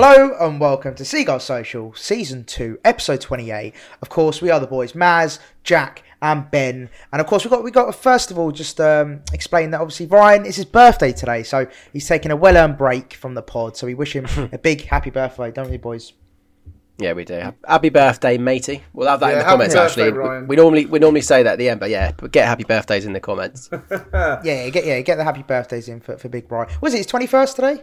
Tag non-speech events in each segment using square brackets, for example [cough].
Hello and welcome to Seagull Social, Season 2, Episode 28. Of course, we are the boys Maz, Jack, and Ben. And of course, we got we got to first of all just um, explain that obviously Ryan is his birthday today, so he's taking a well earned break from the pod. So we wish him [laughs] a big happy birthday, don't we, boys? Yeah, we do. Happy birthday, matey. We'll have that in the comments. birthday, actually, Ryan. we normally we normally say that at the end, but yeah, but get happy birthdays in the comments. [laughs] Yeah, yeah, get yeah, get the happy birthdays in for, for Big Brian. Was it his twenty first today?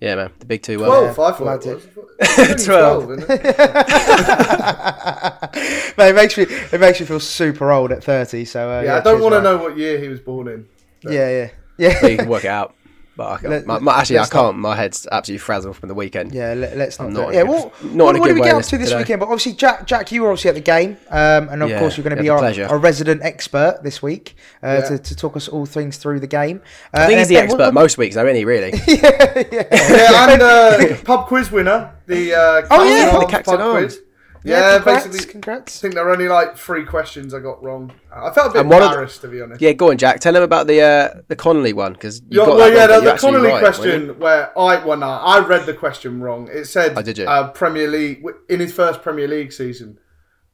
Yeah, man, the big two. Well, 12, I thought Bloody- it was. It's [laughs] [laughs] only 12, isn't it? [laughs] Man, it makes me it makes me feel super old at thirty. So uh, Yeah, I don't cheers, want to know what year he was born in. Yeah, yeah, yeah. so you can work it out. But I can't. Let- my, my, actually, I let's not- can't. My head's absolutely frazzled from the weekend. Yeah, let, us not. Not Yeah, a what, good- not what, what good did we way get up to this today. weekend? But obviously, Jack, Jack, you were obviously at the game, um, and of Yeah, course, you're going to be our, our resident expert this week uh, Yeah. to, to talk us all things through the game. Uh, I think he's the Ben, expert what- most weeks, though, isn't he? Really? [laughs] Yeah, Yeah. and uh, [laughs] pub quiz winner, the uh, Oh, yeah, the Captain pub Arms. Quiz. Yeah, congrats, basically, I think there were only like three questions I got wrong. I felt a bit And one the- embarrassed, to be honest. yeah, go on, Jack. Tell him about the uh, the Connolly one because you Yeah, got well, that yeah, one, but the, the Connolly right, question where I well, no, I read the question wrong. It said Oh, did you? Uh, Premier League in his first Premier League season,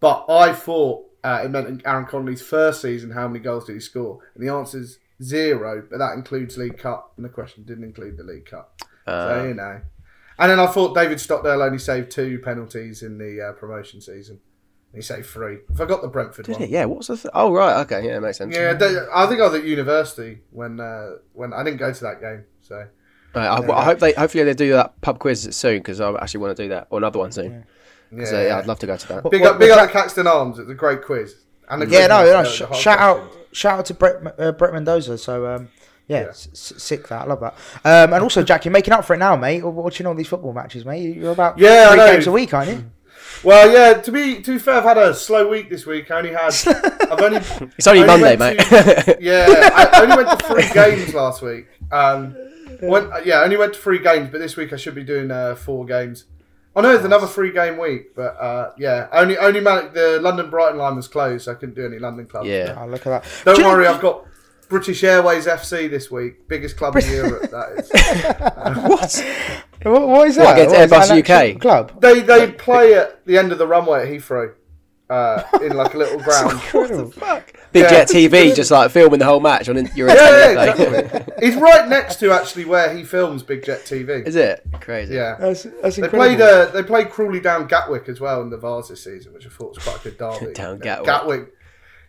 but I thought uh, it meant in Aaron Connolly's first season. How many goals did he score? And the answer is zero, but that includes League Cup, and the question didn't include the League Cup. Uh. so you know. And then I thought David Stockdale only saved two penalties in the uh, promotion season. He saved three. I forgot the Brentford Did one. it? Yeah. What's the? Th- oh, right. Okay. Yeah, it makes sense. Yeah, they, I think I was at university when uh, when I didn't go to that game. So Right, I, well, I hope they. Hopefully, they do that pub quiz soon because I actually want to do that or another one soon. yeah, So yeah, I'd love to go to that. Big What- up, big what up Caxton Arms. It's a great quiz. And the Yeah, no, no. uh, sh- the hard shout out, shout out to Brett, uh, Brett Mendoza. So um, yeah, s- s- sick that. I love that. Um, and also, Jack, you're making up for it now, mate. Watching all these football matches, mate. You- You're about Yeah, three games a week, aren't you? Well, yeah. To be to be fair, I've had a slow week this week. I only had. I've only. [laughs] It's only Monday, mate. to- [laughs] yeah, I only went to three games last week. Um, went, yeah, I only went to three games, but this week I should be doing uh, four games. I know there's another three game week, but uh, yeah, only only man- the London Brighton line was closed, so I couldn't do any London clubs. Yeah. Oh, look at that. Don't Do you know- worry, I've got British Airways FC this week, biggest club in [laughs] Europe. That is. [laughs] what? What, what is that? What, against What, is that Airbus an UK? club. They they play at the end of the runway at Heathrow, uh, in like a little [laughs] ground. What the fuck? Big Yeah. Jet TV, just like filming the whole match on your yeah, yeah, internet. exactly. He's right next to actually where he films Big Jet TV. Is it crazy? Yeah. That's, that's They incredible. played uh, they played Crawley down Gatwick as well in the Vase this season, which I thought was quite a good derby. Down Yeah, Gatwick. Gatwick.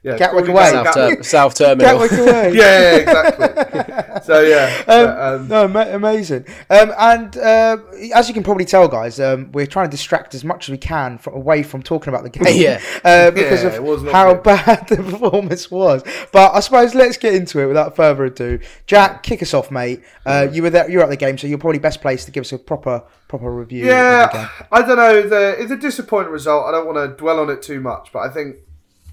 Yeah, Gatwick Crawley away. South, Gatwick. Ter- South Terminal. Gatwick away. [laughs] Yeah, yeah, exactly. [laughs] so yeah, but, um, no, amazing. Um, and uh, as you can probably tell, guys, um, we're trying to distract as much as we can from, away from talking about the [laughs] game. Yeah. uh, because Yeah, of how good. bad the performance was. But I suppose let's get into it without further ado. Jack, kick us off, mate. Uh, you were there. You were at the game, so you're probably best placed to give us a proper, proper review. of the game. yeah. I don't know. The, it's a disappointing result. I don't want to dwell on it too much, but I think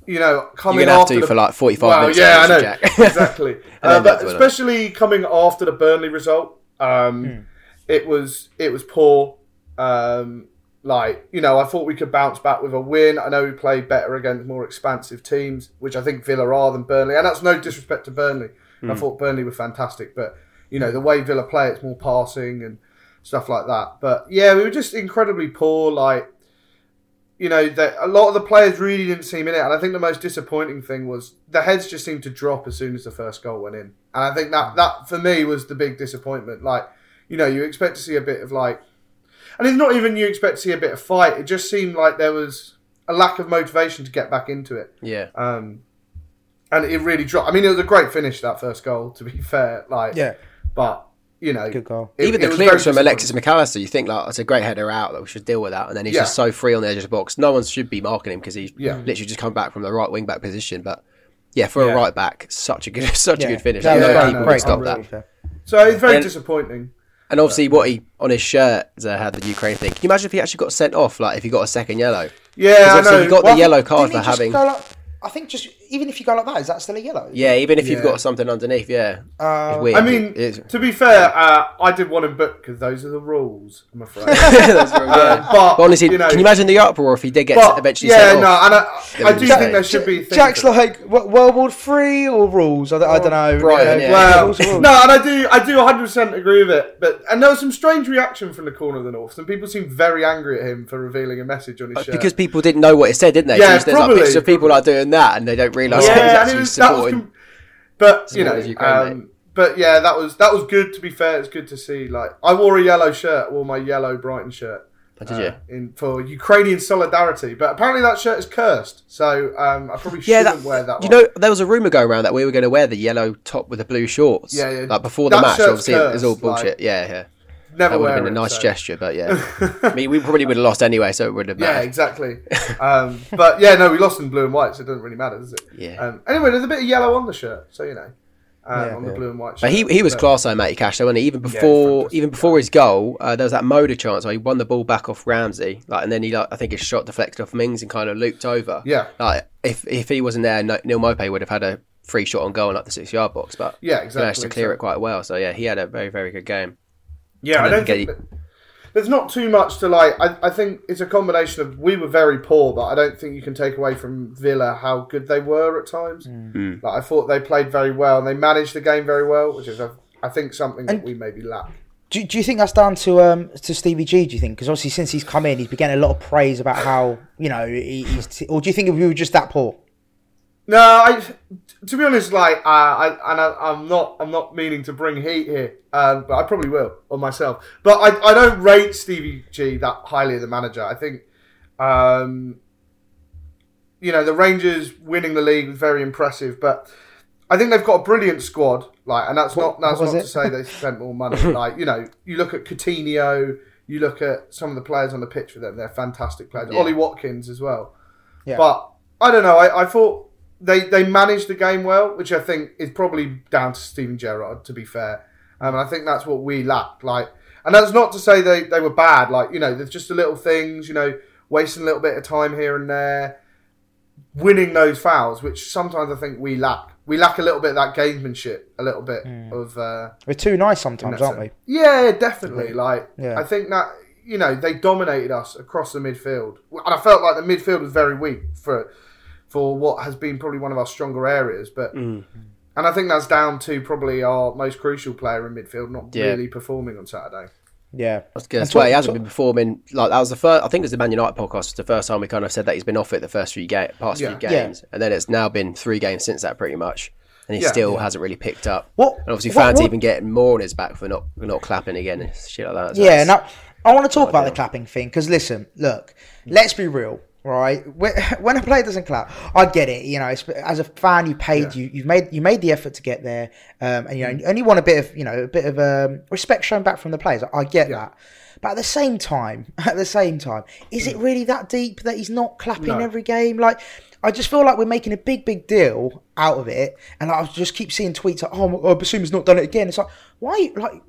you know, coming You're gonna have after to the, for like 45 well, minutes. Yeah, I know Jack. [laughs] exactly. uh, but that's when I- especially coming after the Burnley result, um, it was it was poor. Um, like you know, I thought we could bounce back with a win. I know we played better against more expansive teams, which I think Villa are than Burnley, and that's no disrespect to Burnley. I thought Burnley were fantastic, but you know the way Villa play, it's more passing and stuff like that. But yeah, we were just incredibly poor. Like you know, that a lot of the players really didn't seem in it, and I think the most disappointing thing was the heads just seemed to drop as soon as the first goal went in, and I think that that for me was the big disappointment. Like, you know, you expect to see a bit of like, and it's not even you expect to see a bit of fight. It just seemed like there was a lack of motivation to get back into it, yeah. um, and it really dropped. I mean, it was a great finish that first goal, to be fair. Like, Yeah. but you know, Good goal. it- Even the clearance from Alexis disappointing. McAllister, you think like it's a great header out that we should deal with that, and then he's Yeah. just so free on the edge of the box. No one should be marking him because he's Yeah. literally just come back from the right wing back position. But yeah, for Yeah. a right back, such a good, [laughs] such a good finish. That No Yeah, people no, would great stop goal, that. fair. So it's very And- disappointing. And obviously, what he on his shirt uh, had the Ukraine thing. Can you imagine if he actually got sent off? Like if he got a second yellow? Yeah, I obviously know. he got Well, the yellow didn't card he for having. I think just even if you go like that, is that still a yellow? Yeah, even if you've Yeah. got something underneath, yeah. Uh, it's weird. I mean, It's- to be fair, uh, I did want him booked because those are the rules. I'm afraid. [laughs] That's very Uh, but, But honestly, you know, can you imagine the uproar if he did get but, eventually yeah, sent no, off? and I, I [laughs] do Jack- think there should be. things Jack's that- like what, World War Three or rules? I, don't- I don't know. Brighton, Yeah, yeah. Well, rules are rules. no, and I do, I do 100 percent agree with it. But and there was some strange reaction from the corner of the north. Some people seemed very angry at him for revealing a message on his shirt. Because people didn't know what it said, didn't they? Yeah, so there's probably, like pictures of people like doing that, and they don't realise yeah, yeah, he's actually was, that was, supporting. but you know, Ukraine, um, but yeah, that was that was good. To be fair, it's good to see. Like I wore a yellow shirt, I wore my yellow Brighton shirt. Oh, did you? uh, in for Ukrainian solidarity, but apparently that shirt is cursed, so um, I probably yeah, shouldn't that, wear that. you one. know, there was a rumor going around that we were going to wear the yellow top with the blue shorts. Yeah, yeah. Like before the match, shirt's obviously it was all cursed, like- bullshit. yeah, yeah. Never That would have been a nice so- gesture, but yeah. [laughs] I mean, we probably would have lost anyway, so it wouldn't have Yeah, exactly. [laughs] um, but yeah, no, we lost in blue and white, so it doesn't really matter, does it? Yeah. Um, anyway, there's a bit of yellow on the shirt, so you know, um, Yeah, on the yeah. blue and white. Shirt. But he he was But- class though, Matty Cash. though, wasn't he? Even before fantastic even before his goal, uh, there was that Moder chance where he won the ball back off Ramsey, like, and then he like I think his shot deflected off Mings and kind of looped over. Yeah. Like if if he wasn't there, no, Neal Maupay would have had a free shot on goal in like the six yard box, but Yeah, he managed to clear so- it quite well. So yeah, he had a very very good game. Yeah, I don't then think get- that- there's not too much to like. I, I think it's a combination of we were very poor, but I don't think you can take away from Villa how good they were at times. Mm. Like I thought they played very well and they managed the game very well, which is a, I think something that we maybe lack. Do, do you think that's down to um to Stevie G? Do you think because obviously since he's come in, he's been getting a lot of praise about how you know he, he's. Or do you think we were just that poor? No, I. To be honest, like uh, I and I, I'm not. I'm not meaning to bring heat here, um, but I probably will on myself. But I, I don't rate Stevie G that highly as a manager. I think, um, you know, the Rangers winning the league was very impressive, but I think they've got a brilliant squad. Like, and that's What- not that's not it? to say they spent more money. [laughs] like, you know, you look at Coutinho, you look at some of the players on the pitch for them. They're fantastic players. Ollie Watkins as well. Yeah. But I don't know. I, I thought they they managed the game well, which I think is probably down to Steven Gerrard. To be fair, um, and I think that's what we lacked. Like, and that's not to say they, they were bad. Like, you know, there's just the little things. You know, wasting a little bit of time here and there, winning those fouls, which sometimes I think we lack. We lack a little bit of that gamesmanship, a little bit of. Uh, We're too nice sometimes, aren't we? Yeah, definitely. Like, Yeah. I think that you know they dominated us across the midfield, and I felt like the midfield was very weak for for what has been probably one of our stronger areas. But Mm. and I think that's down to probably our most crucial player in midfield not Yeah. really performing on Saturday. Yeah. That's good. And That's why he hasn't been performing like that was the first. I think it was the Man United podcast. Was the first time we kind of said that he's been off it the first few ga- past Yeah. few Yeah. games, and then it's now been three games since that pretty much, and he Yeah. still hasn't really picked up. What- And obviously, what- fans what- even getting more on his back for not not clapping again and shit like that. So Yeah, it's- now I want to talk about the clapping thing because listen, look, let's be real, right? [laughs] When a player doesn't clap, I get it. You know, as a fan, you paid, you you've made you made the effort to get there, um, and you know, and you want a bit of you know a bit of um, respect shown back from the players. I get that. But at the same time, [laughs] at the same time, is it really that deep that he's not clapping No. every game? Like, I just feel like we're making a big, big deal out of it, and I just keep seeing tweets like, "Oh, oh Bissouma's not done it again." It's like, why? Like,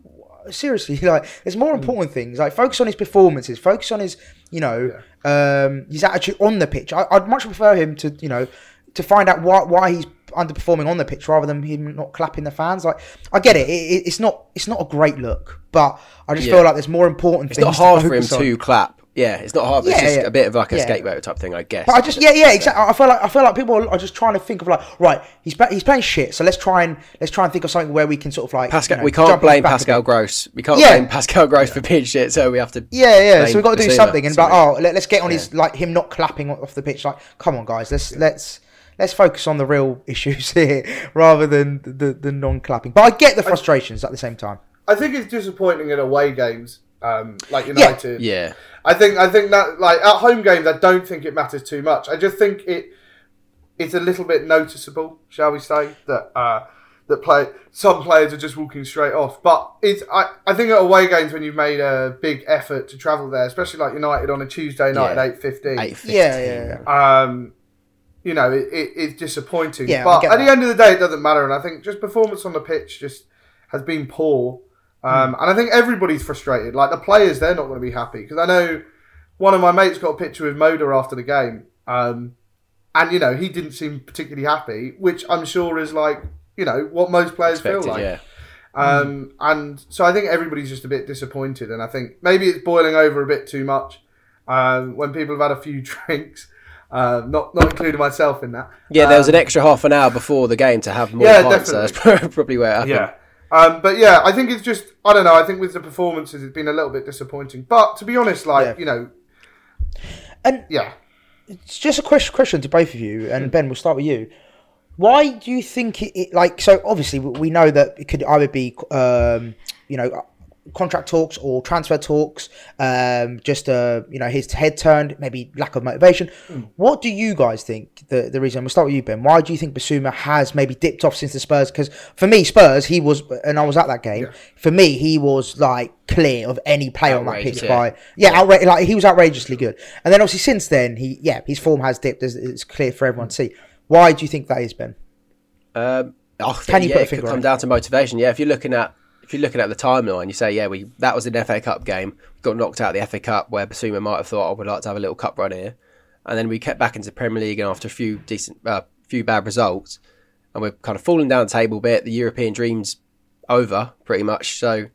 seriously, [laughs] like there's more important things. Like focus on his performances, focus on his, you know, um, his attitude on the pitch. I, I'd much prefer him to, you know, to find out why why he's underperforming on the pitch rather than him not clapping the fans. Like I get it, it, it it's not it's not a great look, but I just Yeah. feel like there's more important It's things. not hard for him on. to clap. Yeah, it's not hard. But it's just yeah. a bit of like a Yeah. scapegoat type thing, I guess. But I just yeah yeah exactly. I feel like I feel like people are just trying to think of like right he's he's playing shit. So let's try and let's try and think of something where we can sort of like Pascal, you know, we can't jump on his blame Pascal. Gross. We can't Yeah. blame Pascal Gross for being shit. So we have to. Yeah, yeah. So we've got to do Bissouma. something and be like, oh, let, us get on his like him not clapping off the pitch. Like, come on, guys, let's let's let's focus on the real [laughs] issues here rather than the, the non-clapping. But I get the frustrations at the same time. I think it's disappointing in away games, um, like United. Yeah, I think I think that like at home games, I don't think it matters too much. I just think it it's a little bit noticeable, shall we say, that uh, that play some players are just walking straight off. But it's I, I think at away games when you've made a big effort to travel there, especially like United on a Tuesday night Yeah. at eight fifteen. eight fifteen. Yeah, yeah, yeah. Um, you know, it, it, it's disappointing. Yeah, but get at the end of the day, it doesn't matter. And I think just performance on the pitch just has been poor. Um, Hmm. And I think everybody's frustrated. Like the players, they're not going to be happy because I know one of my mates got a picture with Moder after the game, um, and you know he didn't seem particularly happy, which I'm sure is like you know what most players Expected, feel like. yeah. Um, and so I think everybody's just a bit disappointed, and I think maybe it's boiling over a bit too much um, when people have had a few [laughs] drinks. Uh, not not including myself in that. Yeah, there was an Um, extra half an hour before the game to have more Yeah, pints. So that's [laughs] probably where it happened. Yeah. Um, but yeah, I think it's just I don't know. I think with the performances, it's been a little bit disappointing. But to be honest, like Yeah. you know, And yeah, it's just a question, question to both of you, and Ben, we'll start with you. Why do you think it, it like so? Obviously, we know that it could either be, um, you know, contract talks or transfer talks. Um, just uh, you know, his head turned, maybe lack of motivation. Hmm. What do you guys think the the reason? We'll start with you, Ben. Why do you think Bissouma has maybe dipped off since the Spurs? Because for me, Spurs, he was, and I was at that game. For me, he was like clear of any player on that pitch yeah. by yeah, outra- like he was outrageously good. And then obviously since then, he yeah, his form has dipped. As it's clear for everyone to see. Why do you think that is, Ben? Um, think, Can you yeah, put a it could finger come it? down to motivation. Yeah, if you're looking at if you're looking at the timeline, you say, yeah, we that was an FA Cup game. We got knocked out of the FA Cup where Bissouma might have thought, I would like to have a little cup run here, and then we kept back into Premier League and after a few decent, uh, few bad results, and we're kind of falling down the table a bit. The European dreams over pretty much. So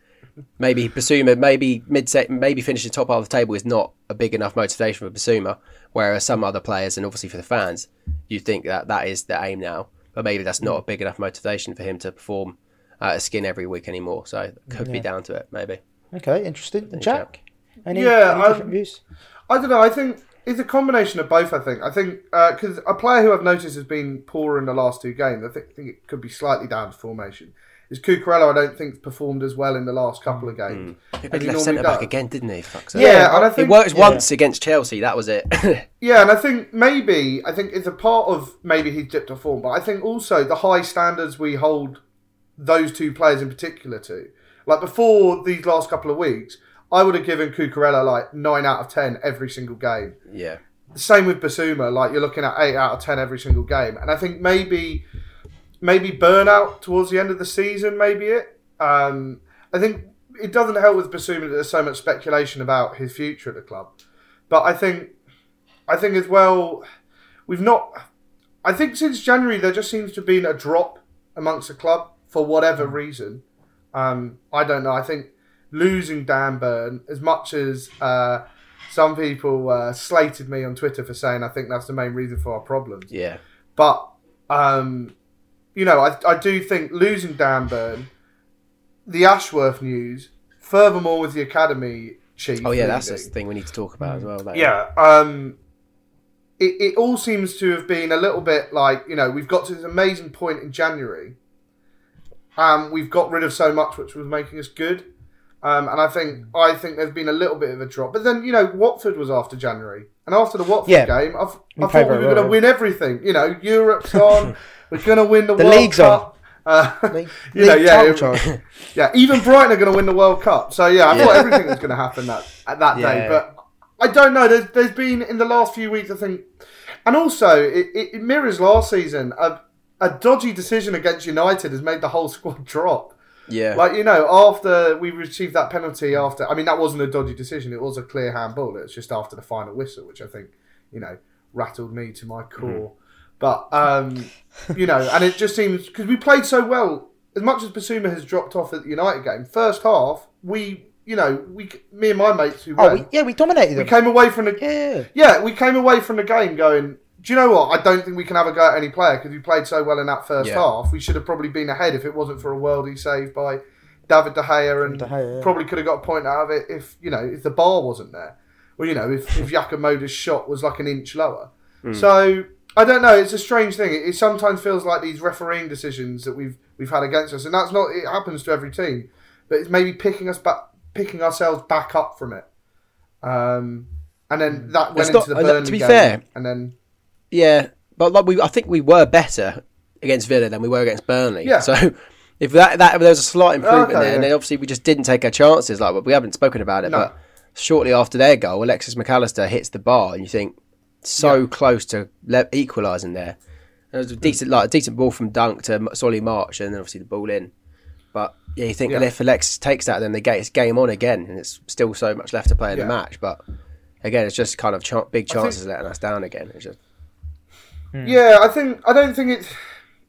maybe Bissouma, maybe mid maybe finishing top half of the table is not a big enough motivation for Bissouma. Whereas some other players, and obviously for the fans, you think that that is the aim now. But maybe that's not a big enough motivation for him to perform at a skin every week anymore. So it could be down to it, maybe. Okay, interesting. Jack, any, Yeah, any different views? I don't know. I think it's a combination of both. I think. I think uh, because a player who I've noticed has been poor in the last two games. I think, think it could be slightly down to formation. Is Cucurella? I don't think performed as well in the last couple of games. Mm. He played he left centre back again, didn't he? Fuck's sake. Yeah, and I think It think worked once against Chelsea. That was it. [laughs] Yeah, and I think maybe I think it's a part of maybe he's dipped a form, but I think also the high standards we hold those two players in particular to. Like before these last couple of weeks, I would have given Cucurella like nine out of ten every single game. yeah. The same with Bissouma, like you're looking at eight out of ten every single game. And I think maybe maybe burnout towards the end of the season, maybe it. Um, I think it doesn't help with Bissouma that there's so much speculation about his future at the club. But I think I think as well we've not I think since January there just seems to have been a drop amongst the club for whatever reason. Um, I don't know. I think losing Dan Burn, as much as uh, some people uh, slated me on Twitter for saying I think that's the main reason for our problems. Yeah. But um, you know, I, I do think losing Dan Burn, the Ashworth news, furthermore with the academy chief. Oh yeah, that's the thing we need to talk about as well. that- yeah. Um, it, it all seems to have been a little bit like you know we've got to this amazing point in January. Um, we've got rid of so much which was making us good. Um, and I think I think there's been a little bit of a drop. But then you know Watford was after January, and after the Watford Yeah. game, I, th- I thought we were going to win everything. You know, Europe's on. [laughs] we're going to win the, The World league's on. Uh, [laughs] League- you know, yeah, it- [laughs] yeah. Even Brighton are going to win the World Cup. So yeah, I thought everything was going to happen that at that day. But I don't know. There's, there's been in the last few weeks, I think, and also it, it, mirrors last season. A, a dodgy decision against United has made the whole squad [laughs] drop. Yeah. Like you know, after we received that penalty, after I mean that wasn't a dodgy decision; it was a clear handball. It was just after the final whistle, which I think you know rattled me to my core. But um, you know, and it just seems because we played so well. As much as Bissouma has dropped off at the United game, first half we, you know, we, me and my mates who Oh, went, we, yeah, we dominated we them. came away from the Yeah. yeah, we came away from the game going. Do you know what? I don't think we can have a go at any player because we played so well in that first Yeah. half. We should have probably been ahead if it wasn't for a worldie save by David De Gea, and De Gea, yeah. probably could have got a point out of it if you know if the bar wasn't there. Well, you know, if if Yakamoto's shot was like an inch lower. So I don't know. It's a strange thing. It, it sometimes feels like these refereeing decisions that we've we've had against us, and that's not. It happens to every team, but it's maybe picking us back, picking ourselves back up from it. Um, and then that went It's into not- the uh, Burnley to be game, fair- and then Yeah, but like we, I think we were better against Villa than we were against Burnley. Yeah. So [laughs] if that that there was a slight oh, improvement Okay, there, and then obviously we just didn't take our chances. Like we haven't spoken about it, No. but shortly after their goal, Alexis McAllister hits the bar, and you think so close to le- equalising there. And it was a decent, like a decent ball from Dunk to Solly March, and then obviously the ball in. But yeah, you think Yeah. if Alexis takes that, then the game, it's game on again, and it's still so much left to play in Yeah. the match. But again, it's just kind of ch- big I think- chances letting us down again. It's just Hmm. Yeah, I think I don't think it.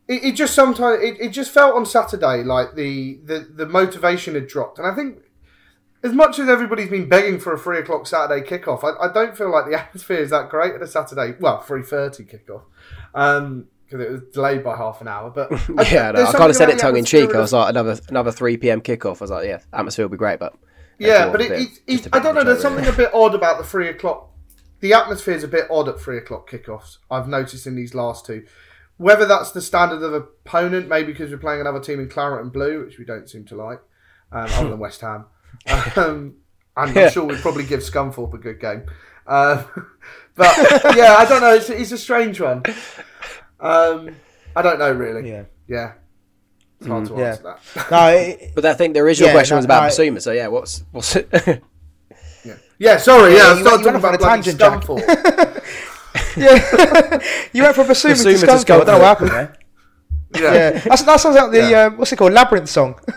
It, it just sometimes it, it just felt on Saturday like the, the the motivation had dropped, and I think as much as everybody's been begging for a three o'clock Saturday kickoff, I, I don't feel like the [laughs] atmosphere is that great at a Saturday. Well, three thirty kickoff, um, because it was delayed by half an hour. But [laughs] I, yeah, no, I kind of said it tongue in cheek. I was like, another another three p.m. kickoff. I was like, yeah, atmosphere will be great, but Yeah, but it, it, it, I don't know. There's something a bit odd about the three o'clock. The atmosphere is a bit odd at three o'clock kickoffs. I've noticed in these last two. Whether that's the standard of opponent, maybe because we're playing another team in claret and blue, which we don't seem to like, um, other than West Ham. [laughs] Um, and I'm sure we'd probably give Scunthorpe a good game. Uh, [laughs] but yeah, I don't know. It's, it's a strange one. Um, I don't know really. Yeah. Yeah. It's hard to Yeah. answer that. No, [laughs] it, But I think the original Yeah, question no, was about no, Bissouma. So yeah, what's what's it? Yeah, sorry. Yeah, Yeah, I you started talking went about off a bloody tangent, Jack. Scunthorpe. [laughs] yeah, [laughs] you went from Bissouma, Bissouma to to Scunthorpe. I don't know what happened there. Yeah. Yeah, That's, that sounds like the Yeah. um, what's it called, Labrinth song. [laughs]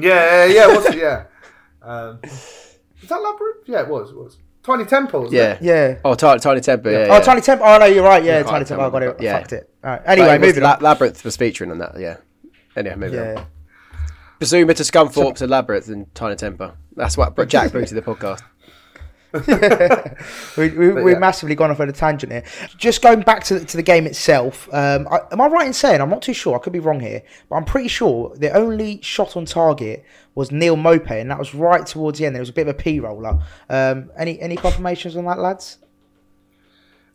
Yeah, yeah, yeah. What's it? Yeah. Um, is that Labrinth? Yeah, it was. It was. Tiny Temple. yeah. it? yeah. Oh, Tiny, Tiny Tempah. Yeah. Oh, yeah. Tiny Temple. Oh no, you're right. Yeah, Yeah, Tiny can't Temple. I got it. remember, yeah. Fucked it. All right. Anyway, it was moving La- Labrinth was featuring on that. Yeah. Anyway, moving on. Yeah. Bissouma to Scunthorpe to Labrinth and Tiny Tempah. That's what Jack brought to the podcast. [laughs] we, we, But we've yeah. massively gone off on a tangent here. Just going back to the, to the game itself, um, I, am I right in saying I'm not too sure? I could be wrong here, but I'm pretty sure the only shot on target was Neal Maupay, and that was right towards the end. There was a bit of a p roller. Um, any any confirmations on that, lads?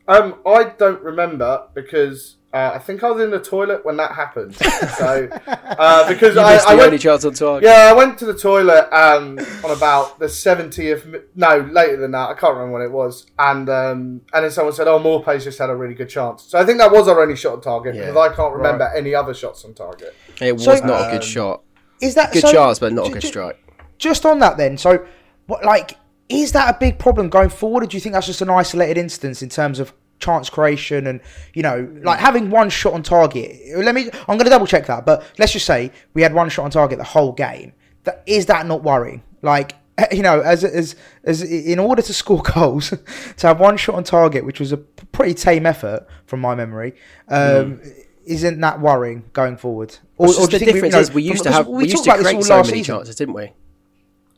Um, I don't remember because uh, I think I was in the toilet when that happened. So [laughs] uh, because You I, missed I went, only chance on target. yeah, I went to the toilet um, on about the seventieth. No, later than that. I can't remember when it was. And um, and then someone said, "Oh, Maupay's just had a really good chance." So I think that was our only shot on target Yeah. because I can't remember any other shots on target. It was So- not a good Um, shot. Is that Good so- chance, but not a ju- good ju- strike. Just on that, then. So, what like is that a big problem going forward, or do you think that's just an isolated instance in terms of chance creation and you know like having one shot on target? Let me. I'm going to double check that, but let's just say we had one shot on target the whole game. That is that not worrying? Like. [laughs] You know, as as as in order to score [laughs] goals, to have one shot on target, which was a pretty tame effort from my memory, um, isn't that worrying going forward? Or, or the think we- difference you know, is we used to have we, used to create so many chances, didn't we?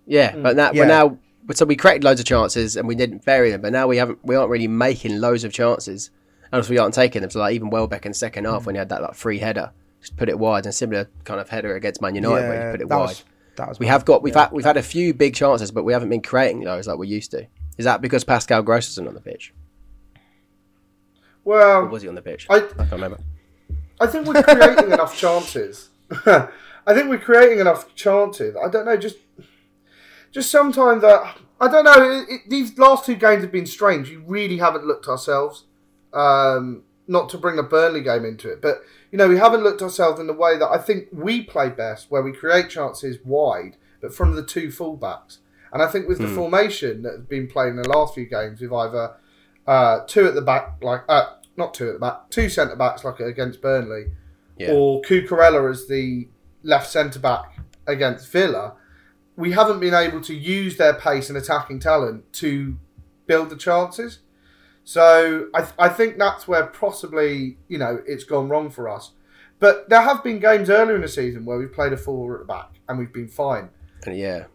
Yeah, but now Yeah. we're now so we created loads of chances and we didn't vary them, but now we haven't we aren't really making loads of chances. And we aren't taking them, so like even Welbeck in the second half when he had that like free header, just put it wide and similar kind of header against Man United where he put it wide. was- that was we bad. have got we've Yeah. had we've had a few big chances, but we haven't been creating those like we used to. Is that because Pascal Gross isn't on the pitch? Or Well, was he on the pitch? I- I can't remember. I think we're creating [laughs] enough chances. [laughs] I think we're creating enough chances. I don't know, just just sometimes uh, I don't know. It, it, these last two games have been strange. We really haven't looked ourselves. Um, not to bring the Burnley game into it, but you know we haven't looked ourselves in the way that I think we play best, where we create chances wide, but from the two fullbacks. And I think with the formation that has been played in the last few games, with either uh, two at the back, like uh, not two at the back, two centre backs, like against Burnley, Yeah. or Cucurella as the left centre back against Villa, we haven't been able to use their pace and attacking talent to build the chances. So I, th- I think that's where possibly you know it's gone wrong for us. But there have been games earlier in the season where we've played a forward at the back and we've been fine. And yeah,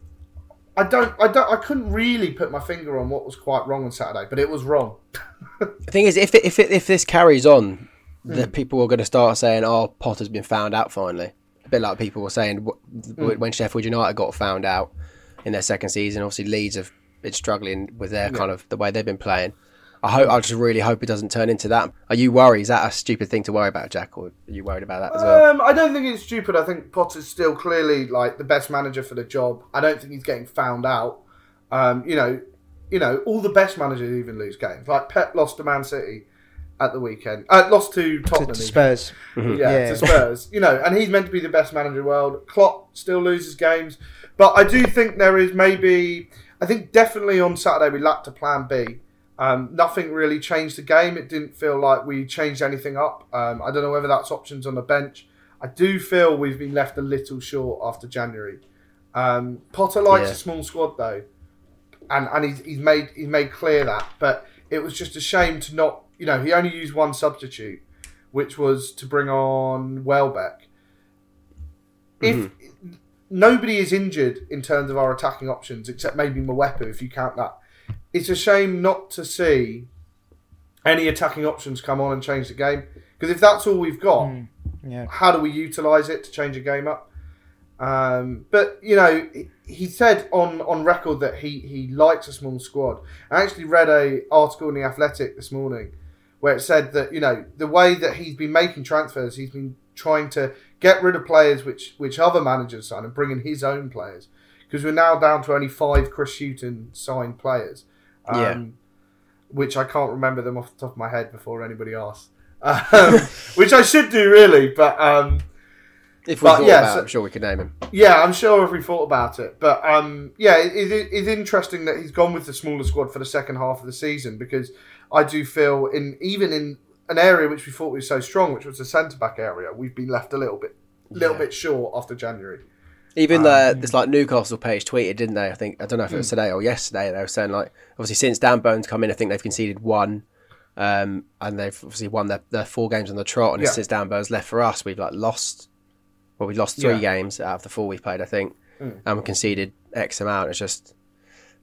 I don't, I don't, I couldn't really put my finger on what was quite wrong on Saturday, but it was wrong. [laughs] the thing is, if it, if it, if this carries on, Hmm. the people are going to start saying, "Oh, Potter's been found out finally." A bit like people were saying Hmm. when Sheffield United got found out in their second season. Obviously, Leeds have been struggling with their kind of the way they've been playing. I hope. I just really hope it doesn't turn into that. Are you worried? Is that a stupid thing to worry about, Jack, or are you worried about that as well? Um, I don't think it's stupid. I think Potter's still clearly like the best manager for the job. I don't think he's getting found out. Um, you know, you know, all the best managers even lose games. Like Pep lost to Man City at the weekend. Uh, lost to to, Tottenham. to even. Spurs. yeah, Yeah. to Spurs. You know, and he's meant to be the best manager in the world. Klopp still loses games, but I do think there is maybe. I think definitely on Saturday we lacked a plan B. Um, nothing really changed the game. It didn't feel like we changed anything up. Um, I don't know whether that's options on the bench. I do feel we've been left a little short after January. Um, Potter likes Yeah. a small squad though, and and he's, he's made he's made clear that. But it was just a shame to not. You know, he only used one substitute, which was to bring on Welbeck. If nobody is injured in terms of our attacking options, except maybe Mwepu, if you count that, it's a shame not to see any attacking options come on and change the game. Because if that's all we've got, yeah. how do we utilise it to change a game up? Um, but you know, he- he said on, on record that he, he likes a small squad. I actually read a article in the Athletic this morning where it said that you know the way that he's been making transfers, he's been trying to get rid of players which which other managers sign and bring in his own players because we're now down to only five Chris Hughton signed players. Um, Yeah. Which I can't remember them off the top of my head before anybody asks. Um, [laughs] which I should do really, but um, If we but thought yeah, about, it, I'm sure we could name him. yeah, I'm sure if we thought about it, but um, yeah, it, it, it's interesting that he's gone with the smaller squad for the second half of the season because I do feel in even in an area which we thought was so strong, which was the centre back area, we've been left a little bit, little bit short after January. Even Um, the this like Newcastle page tweeted, didn't they? I think I don't know if it was Hmm. today or yesterday. They were saying like obviously since Dan Burn's come in, I think they've conceded one, um, and they've obviously won their, their four games on the trot. And Yeah. since Dan Burn's left for us, we've like lost. Well, we lost three Yeah. games out of the four we've played, I think, Mm. and we conceded X amount. It's just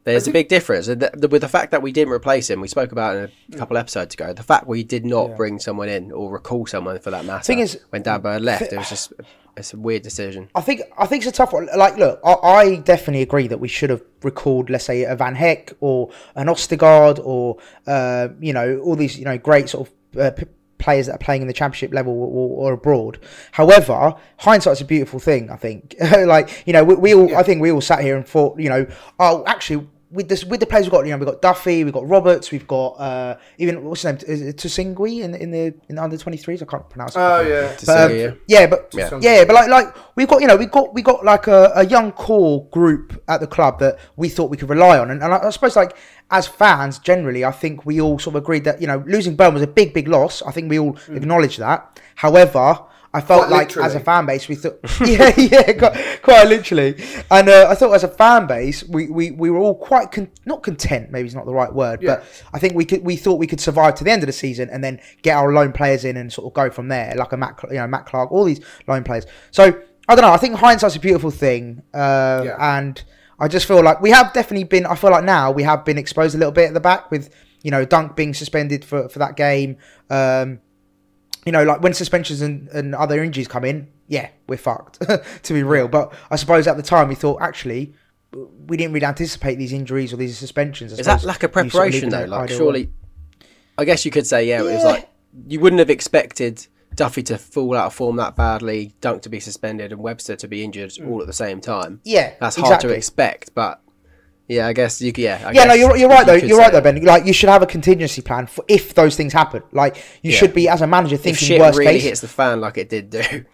there's a big difference And the, the, with the fact that we didn't replace him. We spoke about it Hmm. a couple episodes ago. The fact we did not bring someone in or recall someone for that matter. Thing is- when Dan Burn left, it was just it's a weird decision. I think I think it's a tough one. Like, look, I, I definitely agree that we should have recalled, let's say, a Van Hecke or an Ostigard or uh, you know all these you know great sort of uh, p- players that are playing in the championship level or, or abroad. However, hindsight's a beautiful thing. I think, [laughs] like you know, we, we all I think we all sat here and thought, you know, oh, actually. With this, with the players we've got, you know, we've got Duffy, we've got Roberts, we've got uh, even what's his name, is it Tsoungui in in the in the under twenty threes. I can't pronounce. it. Oh yeah, But, um, Tsoungui, yeah, but Yeah. yeah. but like like we've got you know we got we got like a, a young core group at the club that we thought we could rely on, and, and I, I suppose like as fans generally, I think we all sort of agreed that you know losing Burn was a big big loss. I think we all acknowledge that. However. I felt. Quite like as a fan base, we thought, [laughs] [laughs] yeah, yeah, quite, quite literally, and uh, I thought as a fan base, we, we, we were all quite con- not content, maybe it's not the right word, Yeah. but I think we could we thought we could survive to the end of the season and then get our loan players in and sort of go from there, like a Matt, you know, Matt Clarke, all these loan players. So I don't know. I think hindsight's a beautiful thing, uh, Yeah. and I just feel like we have definitely been. I feel like now we have been exposed a little bit at the back with you know Dunk being suspended for for that game. Um, you know, like when suspensions and, and other injuries come in, yeah, we're fucked, [laughs] to be real. But I suppose at the time we thought, actually, we didn't really anticipate these injuries or these suspensions. I Is that lack of you sort of preparation though? Like, surely. I guess you could say, yeah, it was like you wouldn't have expected Duffy to fall out of form that badly, Dunk to be suspended, and Webster to be injured mm. all at the same time. Yeah, that's hard exactly. to expect. But yeah, I guess you. could- Yeah, I yeah, no, you're, you're right though. could You're right though. Ben. Like you should have a contingency plan for if those things happen. Like you Yeah. should be as a manager If thinking shit worst really case. hits the fan like it did do, [laughs]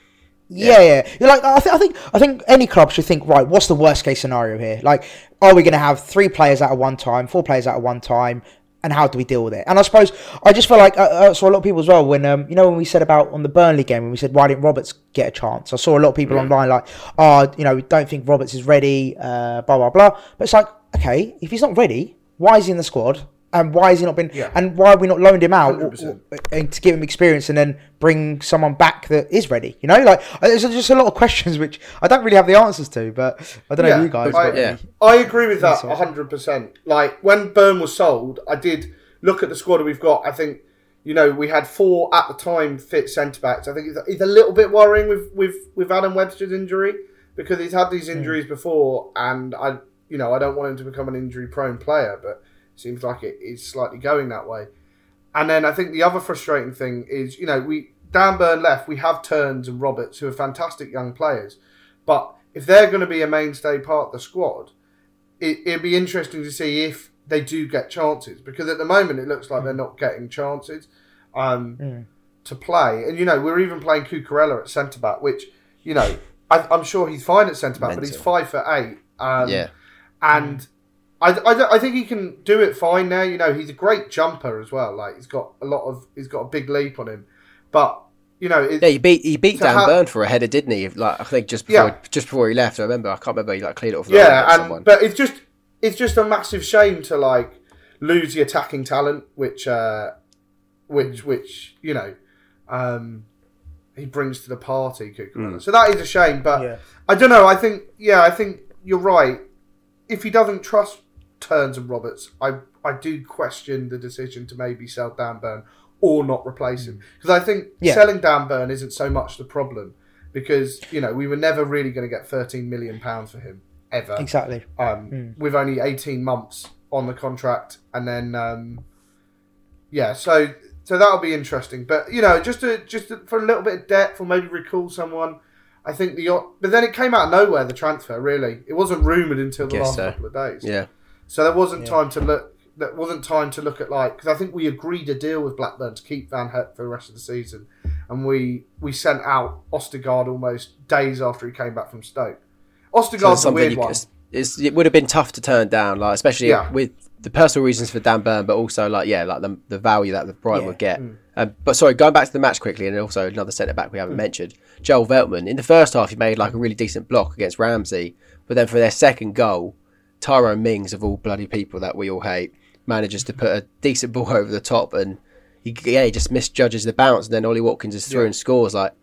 Yeah, yeah. You're like, I, th- I think, I think any club should think, right, what's the worst case scenario here? Like, are we going to have three players at a one time, four players at a one time, and how do we deal with it? And I suppose I just feel like uh, I saw a lot of people as well when, um, you know, when we said about on the Burnley game when we said why didn't Roberts get a chance? I saw a lot of people online like, oh, you know, don't think Roberts is ready, uh, blah blah blah. But it's like, okay, if he's not ready, why is he in the squad? and why has he not been? Yeah. And why have we not loaned him out or- or- and to give him experience and then bring someone back that is ready? You know, like uh, there's just a lot of questions which I don't really have the answers to, but I don't know you guys. I, Yeah. I agree with that hundred percent. Like when Burn was sold, I did look at the squad we've got. I think you know we had four at the time fit centre backs. I think it's, it's a little bit worrying with with with Adam Webster's injury because he's had these injuries before, and I you know I don't want him to become an injury prone player, but it seems like it is slightly going that way. And then I think the other frustrating thing is, you know, we Dan Burn left. We have Turns and Roberts, who are fantastic young players, but if they're going to be a mainstay part of the squad, it, it'd be interesting to see if they do get chances because at the moment it looks like they're not getting chances um, to play. And you know, we're even playing Cucurella at centre back, which you know I, I'm sure he's fine at centre back, but he's five foot eight. Um, Yeah. And I, I, I think he can do it fine now. You know, he's a great jumper as well. Like he's got a lot of he's got a big leap on him, but you know, it, Yeah, he beat he beat Dan how- Burn for a header, didn't he? Like I think just before Yeah. just before he left. I remember. I can't remember. He like cleared it off. the line yeah, against and someone. but it's just it's just a massive shame to like lose the attacking talent, which uh, which which you know um, he brings to the party. Cucurella. So that is a shame, but Yeah. I don't know. I think yeah, I think you're right. If he doesn't trust Turns and Roberts, I I do question the decision to maybe sell Dan Burn or not replace him. Because I think Yeah. selling Dan Burn isn't so much the problem because you know we were never really going to get 13 million pounds for him ever. Exactly. um, with only 18 months on the contract and then um, yeah so so that'll be interesting. But you know just to just to, for a little bit of depth or maybe recall someone I think the but then it came out of nowhere the transfer really it wasn't rumored until the last so. couple of days yeah, so there wasn't time to look. That wasn't time to look at like because I think we agreed a deal with Blackburn to keep Van Hecke for the rest of the season, and we we sent out Ostigard almost days after he came back from Stoke. so Ostigard's it's a something weird you, one. it's, it's, it would have been tough to turn down, like especially Yeah. with the personal reasons for Dan Burn, but also like yeah, like the, the value that the Brighton Yeah. would get. Mm. Um, but sorry, going back to the match quickly, and also another centre back we haven't mentioned, Joel Veltman. In the first half, he made like a really decent block against Ramsey, but then for their second goal, Tyrone Mings of all bloody people that we all hate manages to put a decent ball [laughs] over the top, and he yeah he just misjudges the bounce, and then Ollie Watkins is through Yeah. and scores like.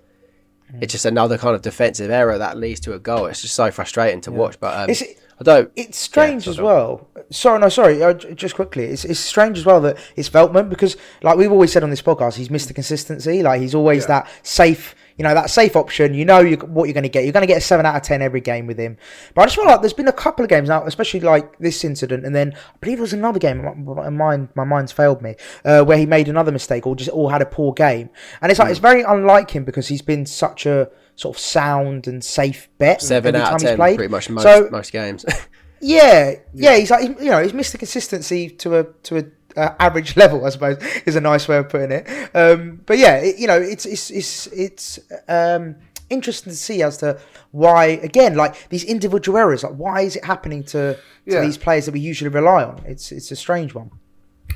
It's just another kind of defensive error that leads to a goal. It's just so frustrating to watch. But um, It's- I don't. It's strange Yeah, as well. Sorry, no, sorry. Uh, j- just quickly, it's it's strange as well that it's Veltman because, like we've always said on this podcast, he's missed the Consistency. Like he's always Yeah. that safe, you know, that safe option. You know you, what you're going to get. You're going to get a seven out of ten every game with him. But I just feel like there's been a couple of games now, especially like this incident, and then I believe it was another game. My, my mind, my mind's failed me, uh, where he made another mistake or just all had a poor game. And it's like Hmm. it's very unlike him because he's been such a sort of sound and safe bet Seven every out of time he's ten, played. pretty much most So- most games. [laughs] yeah, yeah, he's like you know he's Mr. Consistency to a to a uh, average [laughs] level, I suppose is a nice way of putting it. Um, but yeah, it, you know it's it's it's it's um, interesting to see as to why again like these individual errors, like why is it happening to, to Yeah. these players that we usually rely on? It's it's a strange one.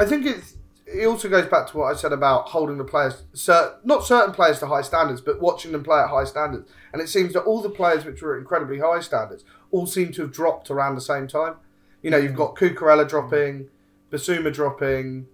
I think it's it also goes back to what I said about holding the players, cer- not certain players to high standards, but watching them play at high standards. And it seems that all the players which were at incredibly high standards all seem to have dropped around the same time. You know, you've got Cucurella dropping, Bissouma dropping,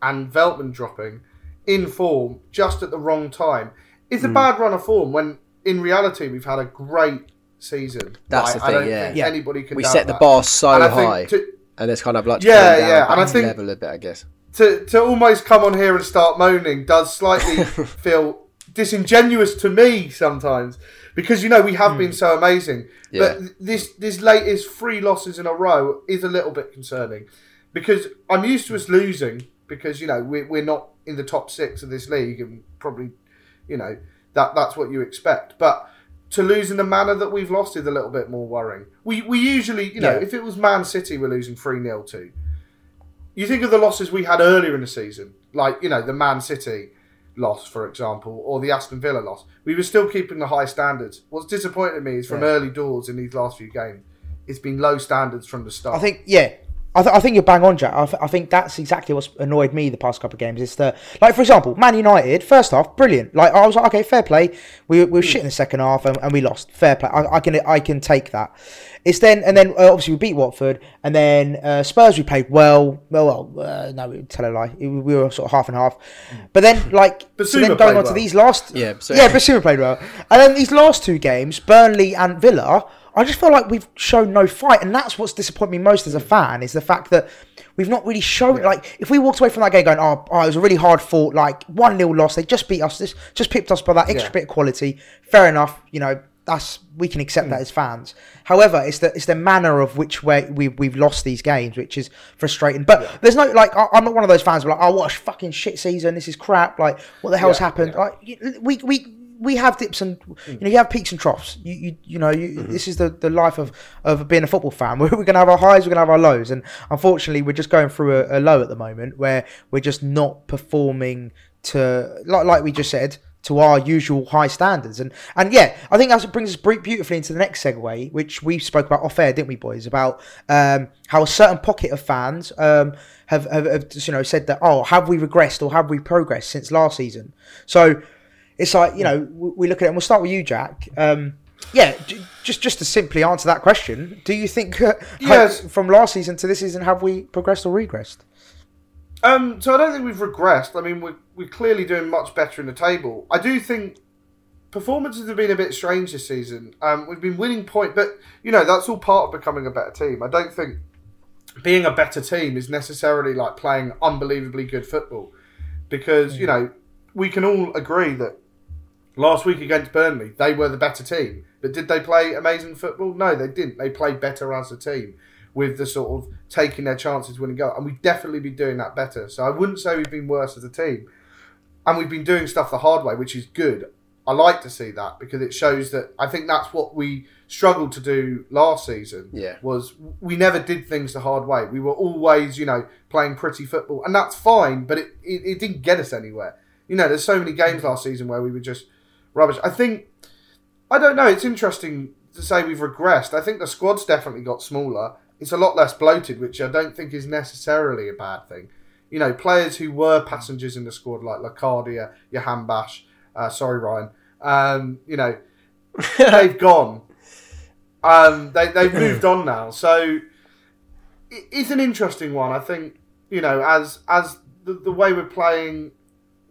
and Veltman dropping in form just at the wrong time. It's a hmm. bad run of form when in reality we've had a great season. That's Like, the I thing, don't yeah. think Yeah. anybody can we set the that. bar so And high, to- and it's kind of like Yeah, yeah, and I think- level a bit, I guess. To to almost come on here and start moaning does slightly [laughs] feel disingenuous to me sometimes. Because you know we have been hmm. so amazing. Yeah. but this this latest three losses in a row is a little bit concerning. Because I'm used to us hmm. losing because you know we're, we're not in the top six of this league and probably you know that that's what you expect. But to lose in the manner that we've lost is a little bit more worrying. We we usually you know Yeah. if it was Man City we're losing 3-0 to you think of the losses we had earlier in the season, like you know the Man City loss, for example, or the Aston Villa loss. We were still keeping the high standards. What's disappointed me is from Yeah. early doors in these last few games, it's been low standards from the start. I think yeah, I, th- I think you're bang on, Jack. I, th- I think that's exactly what's annoyed me the past couple of games. Is the like, for example, Man United first half, brilliant. Like I was like, okay, fair play. We, we were shit in the second half and, and we lost. Fair play. I, I can I can take that. It's then and then uh, obviously we beat Watford and then uh, Spurs we played well. Well, well, uh, no, we tell a lie. We we were sort of half and half. But then [laughs] like so then going played on to these last Yeah, so- yeah, Bissouma played well. And then these last two games, Burnley and Villa, I just feel like we've shown no fight, and that's what's disappointed me most as a fan is the fact that we've not really shown. Like, if we walked away from that game going, "Oh, oh it was a really hard fought, like one 0 loss," they just beat us, just just pipped us by that extra Yeah. bit of quality. Fair enough, you know. That's we can accept that mm. as fans. However, it's the it's the manner of which way we we've lost these games, which is frustrating. But there's no like I, I'm not one of those fans who are like, oh, what a fucking shit season. This is crap. Like, what the hell's Yeah, happened? yeah. Like, we we we have dips and you know you have peaks and troughs. You you, you know you, this is the, the life of, of being a football fan. [laughs] We're, we're gonna have our highs, we're gonna have our lows, and unfortunately we're just going through a, a low at the moment where we're just not performing to like like we just said to our usual high standards. And and yeah, I think that brings us beautifully into the next segue, which we spoke about off air, didn't we, boys? About um, how a certain pocket of fans um, have, have, have you know said that oh have we regressed or have we progressed since last season? So it's like you know we look at it and we'll start with you, Jack. Um, yeah, just just to simply answer that question, do you think [laughs] uh, Yes. from last season to this season have we progressed or regressed? Um, so I don't think we've regressed. I mean, we're, we're clearly doing much better in the table. I do think performances have been a bit strange this season. Um, we've been winning point, but you know that's all part of becoming a better team. I don't think being a better team is necessarily like playing unbelievably good football, because you know we can all agree that last week against Burnley they were the better team. But did they play amazing football? No, they didn't. They played better as a team with the sort of taking their chances winning goal, and we'd definitely be doing that better. So I wouldn't say we've been worse as a team, and we've been doing stuff the hard way, which is good. I like to see that because it shows that I think that's what we struggled to do last season. Yeah. was we never did things the hard way. We were always, you know, playing pretty football, and that's fine, but it, it, it didn't get us anywhere. You know, there's so many games last season where we were just rubbish. I think I don't know. It's interesting to say we've regressed. I think the squad's definitely got smaller. It's a lot less bloated, which I don't think is necessarily a bad thing. You know, players who were passengers in the squad like Locadia, Johan Bash, uh, sorry Ryan, um, you know, [laughs] they've gone. Um, they they've moved on now, so it's an interesting one. I think you know, as as the, the way we're playing,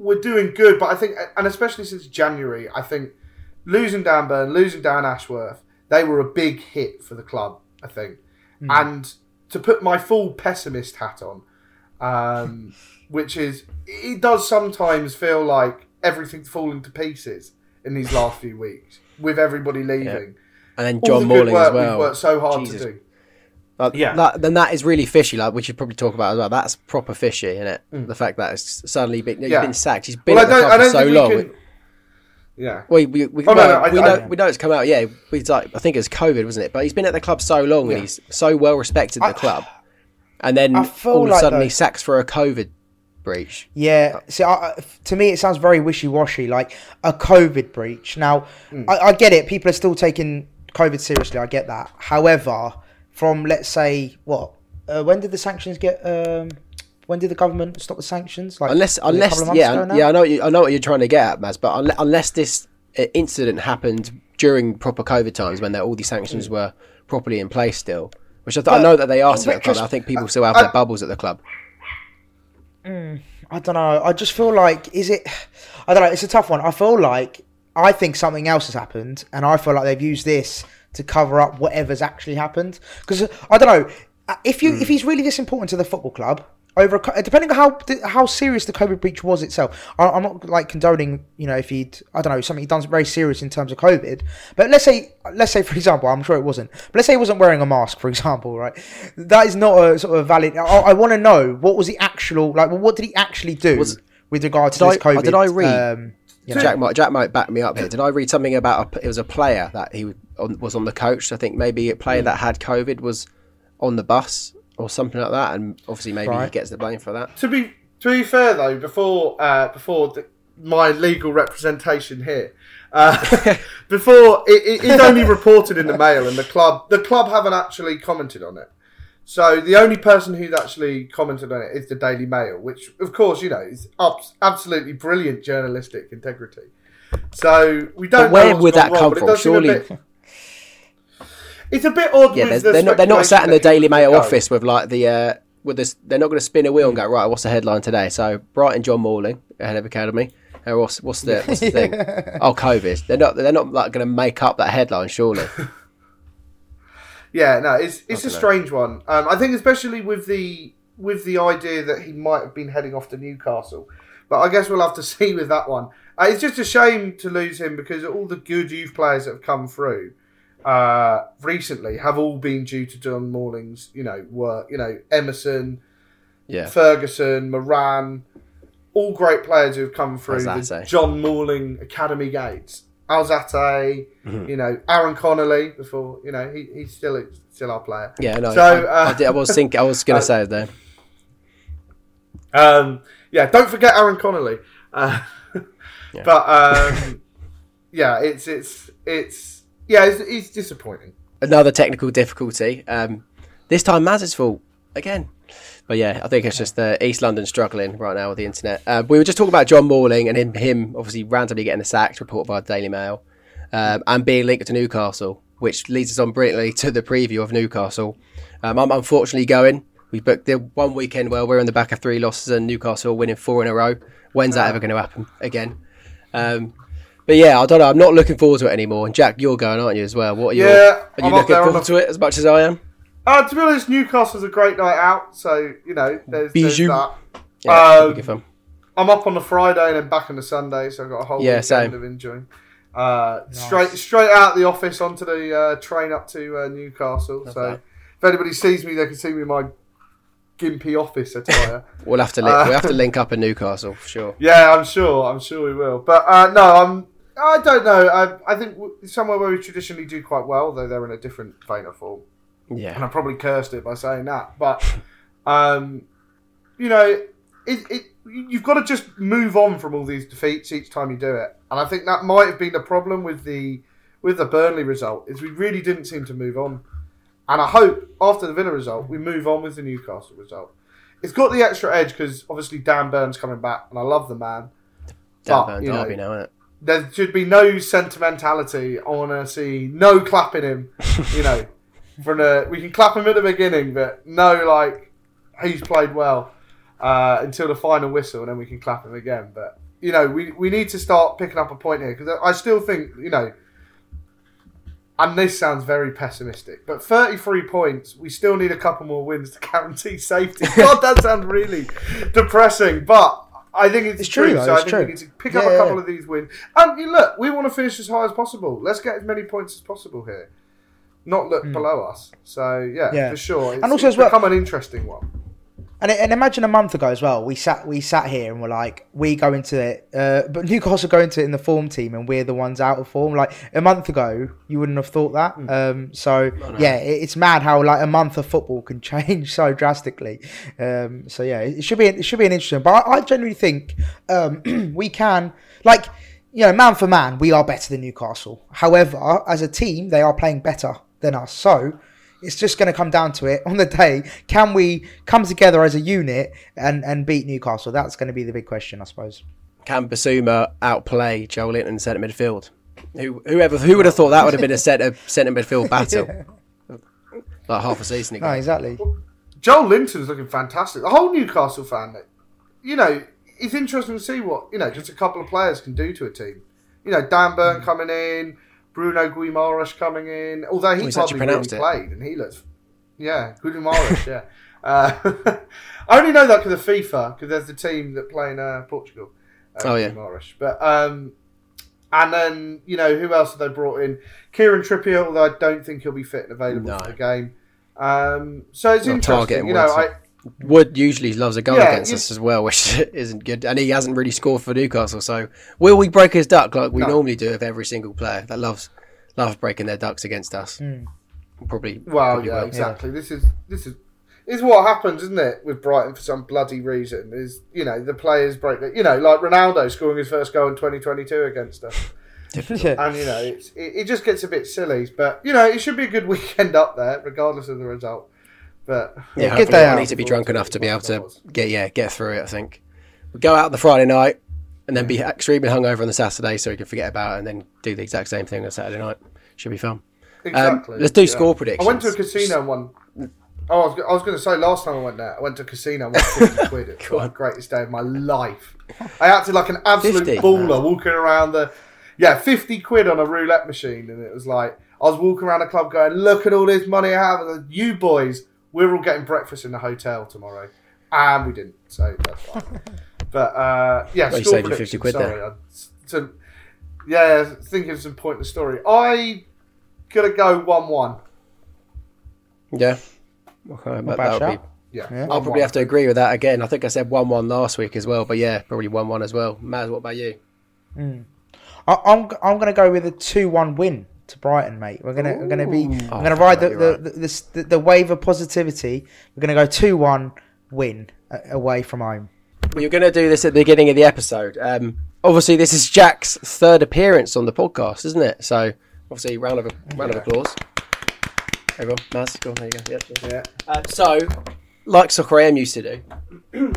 we're doing good, but I think, and especially since January, I think losing Dan Burn, losing Dan Ashworth, they were a big hit for the club. I think, and to put my full pessimist hat on, um, [laughs] which is it does sometimes feel like everything's falling to pieces in these last few weeks with everybody leaving. And then John the work as well. we've worked so hard Jesus. to do. Like, Yeah. that- then that is really fishy. Like we should probably talk about as well. That's proper fishy, isn't it? The fact that it's suddenly been, Mm. Yeah. been sacked. He's been Well, at the club for so long. can. Yeah. We, we, we, Oh, no, no, I- we I- know we know it's come out. Yeah, we like I think it's COVID, wasn't it? But he's been at the club so long Yeah. and he's so well respected at the club, and then I all of a sudden though- he sacks for a COVID breach. Yeah, see, I, I- to me, it sounds very wishy-washy, like a COVID breach. Now, Hmm. I, I get it; people are still taking COVID seriously. I get that. However, from let's say what, uh, when did the sanctions get? Um, when did the government stop the sanctions? Like Unless, was it a unless, couple of months yeah, yeah, I know, what you, I know what you're trying to get at, Maz. But unless, unless this uh, incident happened during proper COVID times when all these sanctions were properly in place still, which I, th- I know that they are still at the club. I think people still have I- their bubbles at the club. I don't know. I just feel like is it? I don't know. It's a tough one. I feel like I think something else has happened, and I feel like they've used this to cover up whatever's actually happened. Because I don't know uh, if you if he's really this important to the football club. Over a depending on how how serious the COVID breach was itself, I, I'm not like condoning. You know, if he'd I don't know something he done very serious in terms of COVID, but let's say let's say for example, I'm sure it wasn't. But let's say he wasn't wearing a mask, for [laughs] example, right? That is not a sort of valid. I, I want to know what was the actual like. Well, what did he actually do Was- with regard to Did I- COVID? did I read- Um, you know, Jack might Jack might back me up here. Did I read something about a, it was a player that he on, was on the coach? I think maybe a player that had COVID was on the bus or something like that, and obviously maybe he gets the blame for that. To be to be fair though, before uh, before the, my legal representation here, uh, [laughs] before it, it is only reported in the mail, and the club the club haven't actually commented on it. So the only person who's actually commented on it is the Daily Mail, which of course you know is absolutely brilliant journalistic integrity. So we don't. But where would that come from? does seem a Surely- bit- it's a bit odd. Yeah, they're, the they're not. They're not sat in the Daily Mail office with like the. Uh, with this, they're not going to spin a wheel and go right. What's the headline today? So Brighton, John Morling, head of academy. Uh, what's what's the what's the thing? [laughs] Oh, COVID. They're not. They're not like going to make up that headline, surely. [laughs] Yeah, no, it's it's a dunno. strange one. Um, I think especially with the with the idea that he might have been heading off to Newcastle, but I guess we'll have to [laughs] see with that one. Uh, it's just a shame to lose him because all the good youth players that have come through uh, recently have all been due to John Morling's, you know, work. You know, Emerson, Yeah. Ferguson, Moran, all great players who have come through the. John Morling Academy gates. Alzate, Mm-hmm. you know, Aaron Connolly before, you know, he, he's still still our player. Yeah, no. So, I, I, uh, did, I was thinking. I was going [laughs] uh, to say it there. Um, yeah, don't forget Aaron Connolly. Uh, [laughs] But um, [laughs] yeah, it's it's it's yeah, it's, it's disappointing. Another technical difficulty. Um, this time Maz's fault again. But yeah, I think it's just uh, East London struggling right now with the internet. Uh, we were just talking about John Morling and him, him obviously randomly getting the sacked, reported by the Daily Mail, um, and being linked to Newcastle, which leads us on brilliantly to the preview of Newcastle. Um, I'm unfortunately going. We booked the one weekend where we're in the back of three losses and Newcastle winning four in a row. When's that ever going to happen again? Um, but yeah, I don't know. I'm not looking forward to it anymore. And Jack, you're going, aren't you, as well? What are you? Yeah, are you I'm looking forward the- to it as much as I am? Uh, to be honest, Newcastle's a great night out, so you know there's, there's Bijou. that. Yeah, Um, good fun. I'm up on the Friday and then back on the Sunday, so I've got a whole Yeah, weekend same. of enjoying. Uh, Straight straight out the office onto the uh, train up to uh, Newcastle. so that. if anybody sees me, they can see me in my gimpy office attire. [laughs] We'll have to link, Uh, we'll have to link up in Newcastle for sure. [laughs] yeah, I'm sure. I'm sure we will. But uh, no, I'm. I don't know. I, I think somewhere where we traditionally do quite well, though they're in a different vein of form. And Yeah, I probably cursed it by saying that. But [laughs] um, you know, it, it you've got to just move on from all these defeats each time you do it, and I think that might have been the problem with the with the Burnley result is we really didn't seem to move on, and I hope after the Villa result we move on with the Newcastle result. It's got the extra edge because obviously Dan Burn's coming back, and I love the man. down but, Burn you know, Derby now, isn't it? there should be no sentimentality. I want to see no clapping him. [laughs] You know, from the we can clap him at the beginning, but no like he's played well uh, until the final whistle, and then we can clap him again. But you know, we we need to start picking up a point here because I still think you know. And this sounds very pessimistic, but 33 points, we still need a couple more wins to [laughs] guarantee safety. [laughs] God, that sounds really depressing, but I think it's, It's true, true. though, so I think true. we need to pick up a couple yeah. of these wins. And you look, we want to finish as high as possible. Let's get as many points as possible here, not look below us. So yeah, Hmm. Yeah. for sure. It's, And also it's as well- become an interesting one. And, and imagine a month ago as well. We sat we sat here and we're like, we go into it, uh, but Newcastle go into it in the form team, and we're the ones out of form. Like a month ago, you wouldn't have thought that. Um, so yeah, it, it's mad how like a month of football can [laughs] change so drastically. Um, so yeah, it should be it should be an interesting. But I, I generally think um, [clears throat] we can like you know man for man, we are better than Newcastle. However, as a team, they are playing better than us. So it's just going to come down to it [laughs] on the day. Can we come together as a unit and, and beat Newcastle? That's going to be the big question, I suppose. Can Bissouma outplay Joelinton in centre midfield? Who, whoever, who would have thought that would have been a centre [laughs] centre midfield battle like half a season ago? No, exactly. Joelinton's looking fantastic. The whole Newcastle fan, you know, it's interesting to see what you know just a couple of players can do to a team. You know, Dan Burn Mm. coming in, Bruno Guimaraes coming in. Although he he's actually probably really pronounced it. played and he looks, yeah, Guimaraes, yeah. Uh, [laughs] I only know that because of FIFA because there's the team that play in uh, Portugal. Uh, Oh, yeah. Guimaraes. But um, and then you know who else have they brought in? Kieran Trippier, although I don't think he'll be fit and available No. for the game. Um, so it's Well, interesting. You know, I, Wood usually loves a goal Yeah, against us as well, [laughs] which isn't good, and he hasn't really scored for Newcastle. So will we break his duck like we No. normally do with every single player that loves loves breaking their ducks against us? Hmm. Probably. Well, probably yeah, will. exactly. This is this is is what happens, isn't it, with Brighton for some bloody reason? Is you know the players break their, you know like Ronaldo scoring his first goal in 2022 against us, [laughs] yeah. and you know it's, it, it just gets a bit silly. But you know it should be a good [laughs] weekend up there, regardless of the result. But Yeah, good day I out. need to be drunk enough to be able to get yeah get through it. I think we go out the Friday night and then be extremely hungover on the Saturday, so we can forget about it, and then do the exact same thing on Saturday night. Should be fun. exactly. Um, let's do yeah. score predictions. I went to a casino and won. Oh, I was, I was going to say last time I went there, I went to a casino and won 50 quid. [laughs] It was the greatest day of my life. I acted like an absolute 50? baller walking around the. Yeah, 50 quid on a roulette machine. And it was like, I was walking around the club going, look at all this money I have. And you boys, we're all getting breakfast in the hotel tomorrow. And we didn't. So that's fine. [laughs] but uh, yeah, Well, you score saved your 50 quid sorry. I- So, yeah, thinking of some pointless story. I gonna go 1 1. Yeah. Okay, but bad that'll be. shout. Yeah. I'll 1-1. probably have to agree with that again. I think I said one-one last week as well, but yeah, probably one-one as well. Maz, what about you? I, I'm I'm gonna go with a two-one win to Brighton, mate. We're gonna we're gonna be Oh, I'm gonna ride the the, right. the, the, the the wave of positivity. We're gonna go two-one win uh, away from home. We were going to do this at the beginning of the episode. Um, obviously, this is Jack's third appearance on the podcast, isn't it? So, obviously, round of round of applause. Everyone, Maz, go on, there you go. Yep, yep. Yeah. Uh, so, like Soccer AM used to do,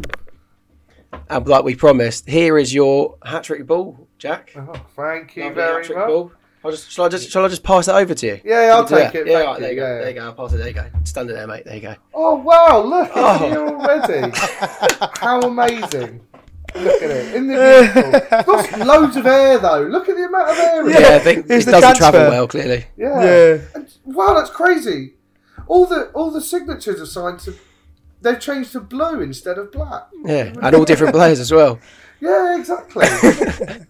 and like we promised, here is your hat trick ball, Jack. Oh, thank you Lovely very much. ball. I'll just, shall I just, shall I just pass it over to you? Yeah, yeah, I'll Can you do take it, Yeah, right, there you, you go. yeah, There you go. I'll pass it. There you go. Stand it there, mate. There you go. Oh wow! Look, it's Oh. here already. [laughs] How amazing! Look at it in the vehicle. Lost loads of air though. Look at the amount of air. in Yeah, it. I think Here's it the doesn't travel transfer. well. Clearly, yeah. Yeah. And, wow, that's crazy. All the all the signatures are signed to. They've changed to blue instead of black. yeah, and all different [laughs] players as well. Yeah, exactly. [laughs]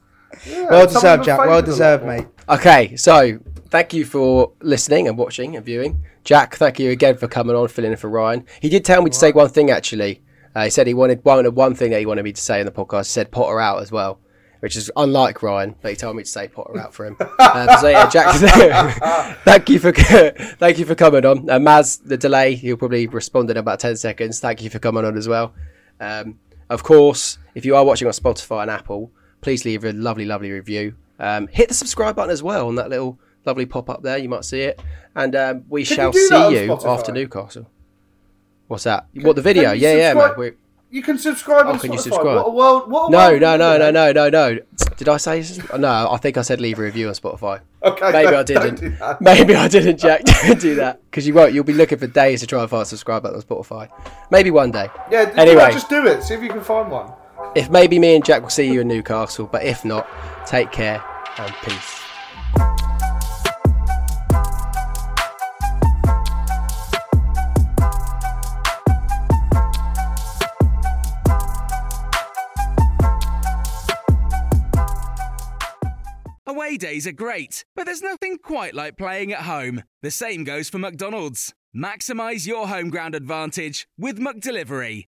Yeah, Well deserved, Jack. Well deserved, mate. Okay, so thank you for listening and watching and viewing. Jack, thank you again for coming on, filling in for Ryan. He did tell me to say one thing actually. Uh, he said he wanted wanted one thing that he wanted me to say in the podcast. He said Potter out as well, which is unlike Ryan, but he told me to say Potter out for him. [laughs] Uh, so yeah, Jack, [laughs] thank you for [laughs] thank you for coming on. Uh, Maz, the delay, he'll probably respond in about ten seconds. Thank you for coming on as well. Um, of course, if you are watching on Spotify and Apple, please leave a lovely, lovely review. Um, hit the subscribe button as well on that little lovely pop up there. You might see it. And um, we Can shall on see you Spotify? after Newcastle. What's that? what the video? can you Yeah, yeah, mate. We're- You can subscribe Oh, on can you subscribe? What a world! What a No, world no, no, no, no, no, no. Did I say? No, I think I said leave a review on Spotify. Okay, Maybe don't- I didn't. do. Maybe I didn't, Jack. [laughs] Don't do that because you won't. You'll be looking for days to try and find a subscribe button on Spotify. Maybe one day. Yeah, Anyway. just do it. See if you can find one. If maybe me and Jack will see you in Newcastle, but if not, take care and peace. Away days are great, but there's nothing quite like playing at home. The same goes for McDonald's. Maximize your home ground advantage with McDelivery.